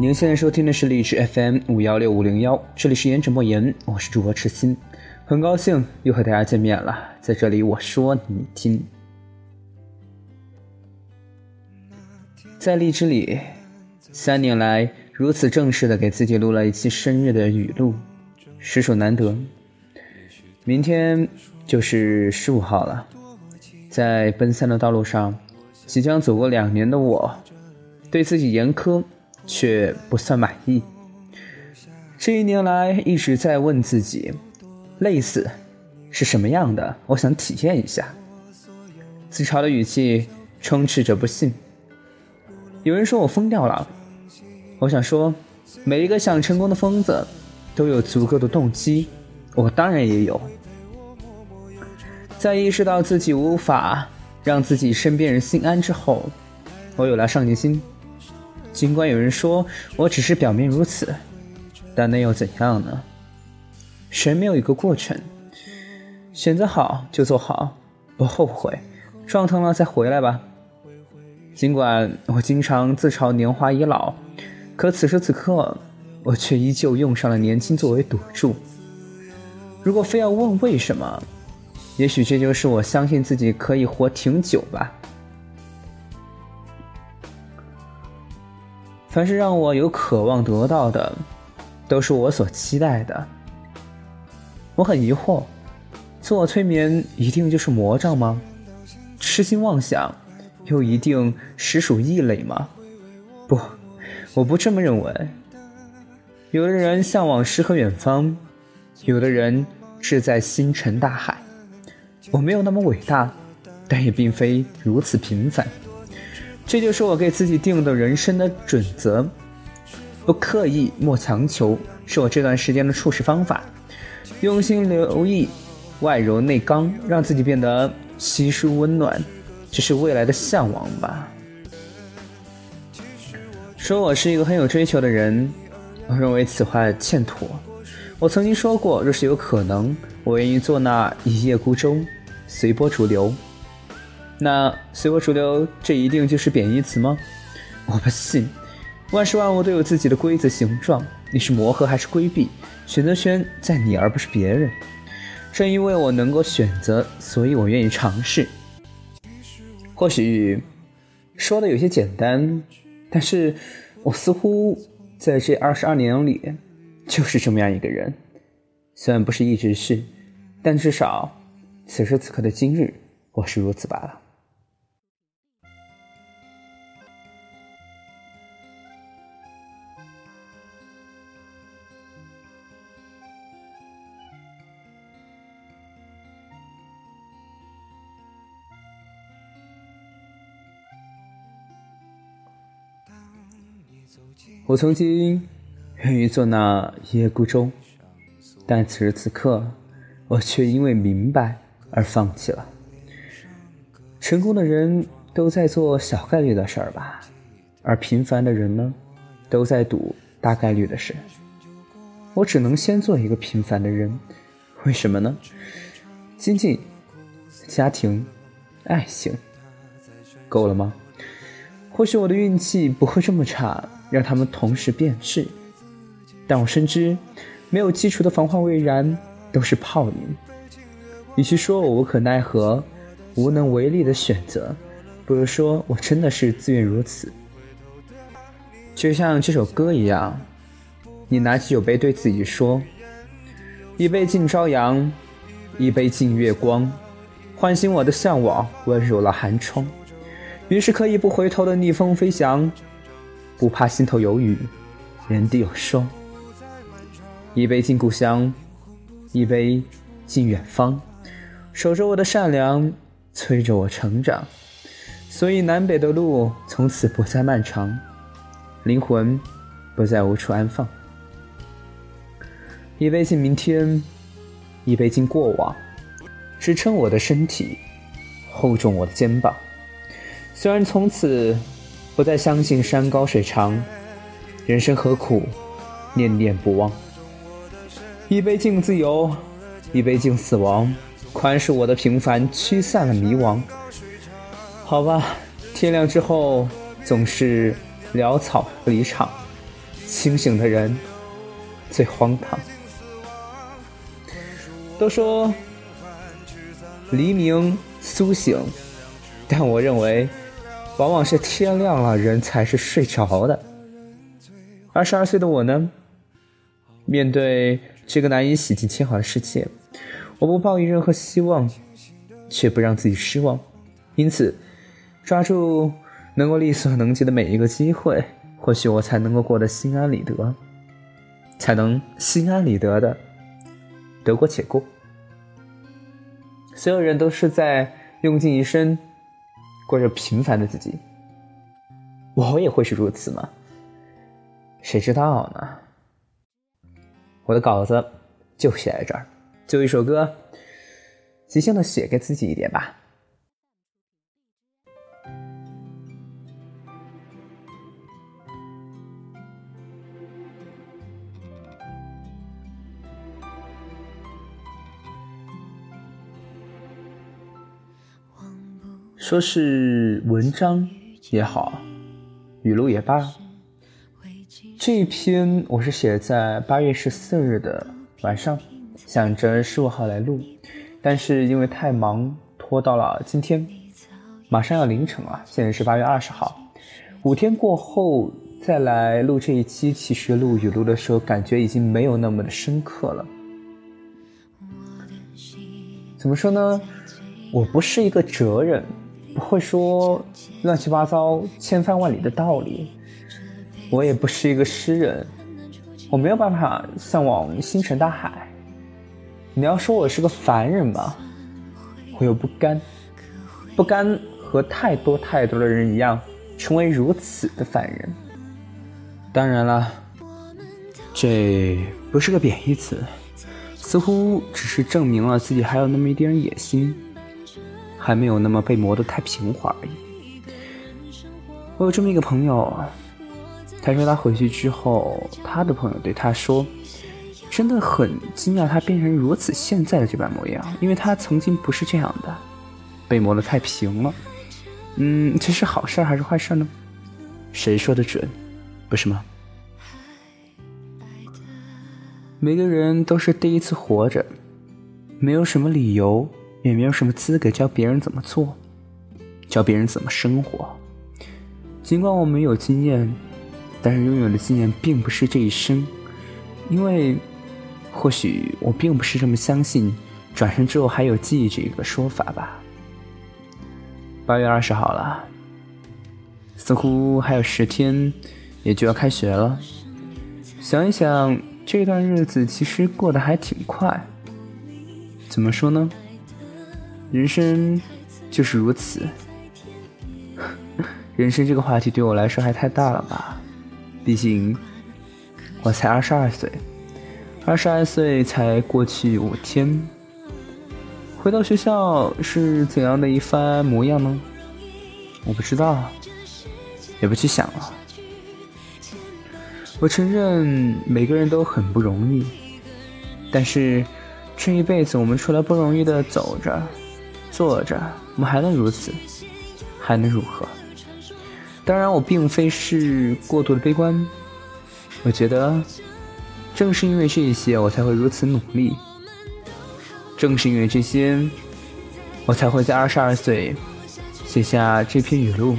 您现在收听的是荔枝 FM 五幺六五零幺，这里是言者莫言，我是主播赤心，很高兴又和大家见面了，在这里我说你听，在荔枝里，三年来如此正式的给自己录了一期生日的语录，实属难得。明天就是十五号了，在奔三的道路上，即将走过两年的我，对自己严苛。却不算满意。这一年来一直在问自己，累死是什么样的？我想体验一下。自嘲的语气充斥着不信。有人说我疯掉了，我想说，每一个想成功的疯子都有足够的动机，我当然也有。在意识到自己无法让自己身边人心安之后，我有了上进心。尽管有人说我只是表面如此，但那又怎样呢？谁没有一个过程？选择好就做好，不后悔，撞疼了再回来吧。尽管我经常自嘲年华已老，可此时此刻，我却依旧用上了年轻作为赌注。如果非要问为什么，也许这就是我相信自己可以活挺久吧。凡是让我有渴望得到的，都是我所期待的。我很疑惑，自我催眠一定就是魔障吗？痴心妄想又一定实属异类吗？不，我不这么认为。有的人向往诗和远方，有的人志在星辰大海。我没有那么伟大，但也并非如此平凡。这就是我给自己定的人生的准则，不刻意，莫强求，是我这段时间的处事方法。用心留意，外柔内刚，让自己变得稀疏温暖，这是未来的向往吧。说我是一个很有追求的人，我认为此话欠妥。我曾经说过，若是有可能，我愿意做那一叶孤舟，随波逐流。那随波逐流，这一定就是贬义词吗？我不信，万事万物都有自己的规则形状。你是磨合还是规避，选择权在你而不是别人。正因为我能够选择，所以我愿意尝试。或许说的有些简单，但是我似乎在这二十二年里就是这么样一个人。虽然不是一直是，但至少此时此刻的今日，我是如此罢了。我曾经愿意做那一叶孤舟，但此时此刻，我却因为明白而放弃了。成功的人都在做小概率的事儿吧，而平凡的人呢，都在赌大概率的事。我只能先做一个平凡的人，为什么呢？经济、家庭、爱情，够了吗？或许我的运气不会这么差，让他们同时变质。但我深知，没有基础的防患未然都是泡影。与其说我无可奈何、无能为力的选择，不如说我真的是自愿如此。就像这首歌一样，你拿起酒杯对自己说：“一杯敬朝阳，一杯敬月光，唤醒我的向往，温柔了寒窗。”于是可以不回头的逆风飞翔，不怕心头有雨，人地有霜。一杯敬故乡，一杯敬远方，守着我的善良，催着我成长。所以南北的路从此不再漫长，灵魂不再无处安放。一杯敬明天，一杯敬过往，支撑我的身体，厚重我的肩膀。虽然从此不再相信山高水长，人生何苦念念不忘？一杯敬自由，一杯敬死亡，宽恕我的平凡，驱散了迷惘。好吧，天亮之后总是潦草离场，清醒的人最荒唐。都说黎明苏醒，但我认为，往往是天亮了，人才是睡着的。二十二岁的我呢，面对这个难以洗尽铅华的世界，我不抱以任何希望，却不让自己失望，因此抓住能够力所能及的每一个机会，或许我才能够过得心安理得，才能心安理得的得过且过。所有人都是在用尽一生过着平凡的自己，我也会是如此吗？谁知道呢？我的稿子就写在这儿，就一首歌，即兴的写给自己一点吧。说是文章也好，语录也罢。这一篇我是写在八月十四日的晚上，想着十五号来录，但是因为太忙，拖到了今天，马上要凌晨了。现在是八月二十号，五天过后再来录这一期，其实录语录的时候感觉已经没有那么的深刻了。怎么说呢？我不是一个哲人，不会说乱七八糟、千番万里的道理。我也不是一个诗人，我没有办法向往星辰大海。你要说我是个凡人吧，我又不甘，不甘和太多太多的人一样，成为如此的凡人。当然了，这不是个贬义词，似乎只是证明了自己还有那么一点野心，还没有那么被磨得太平滑而已。我有这么一个朋友。他说他回去之后，他的朋友对他说：“真的很惊讶，他变成如此现在的这般模样，因为他曾经不是这样的，被磨得太平了。”嗯，这是好事还是坏事呢？谁说的准，不是吗？每个人都是第一次活着，没有什么理由，也没有什么资格教别人怎么做，教别人怎么生活。尽管我没有经验。但是拥有的经验并不是这一生，因为或许我并不是这么相信转身之后还有记忆这个说法吧。八月二十号了，似乎还有十天也就要开学了。想一想，这段日子其实过得还挺快。怎么说呢？人生就是如此。人生这个话题对我来说还太大了吧。毕竟，我才二十二岁，二十二岁才过去五天，回到学校是怎样的一番模样呢？我不知道，也不去想了。我承认每个人都很不容易，但是这一辈子我们除了不容易的走着、坐着，我们还能如此，还能如何？当然，我并非是过度的悲观。我觉得，正是因为这些，我才会如此努力。正是因为这些，我才会在二十二岁写下这篇语录，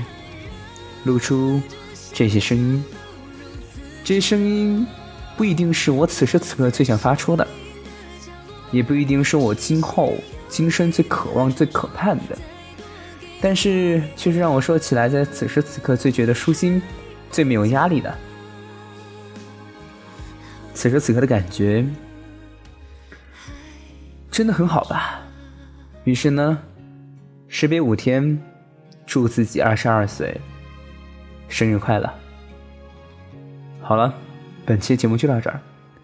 录出这些声音。这些声音不一定是我此时此刻最想发出的，也不一定是我今后今生最渴望、最渴盼的。但是，却是让我说起来，在此时此刻最觉得舒心、最没有压力的。此时此刻的感觉，真的很好吧？于是呢，识别五天，祝自己二十二岁生日快乐。好了，本期节目就到这儿，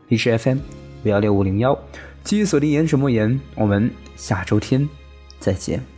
历史 FM 五幺六五零幺，继续锁定颜值莫言，我们下周天再见。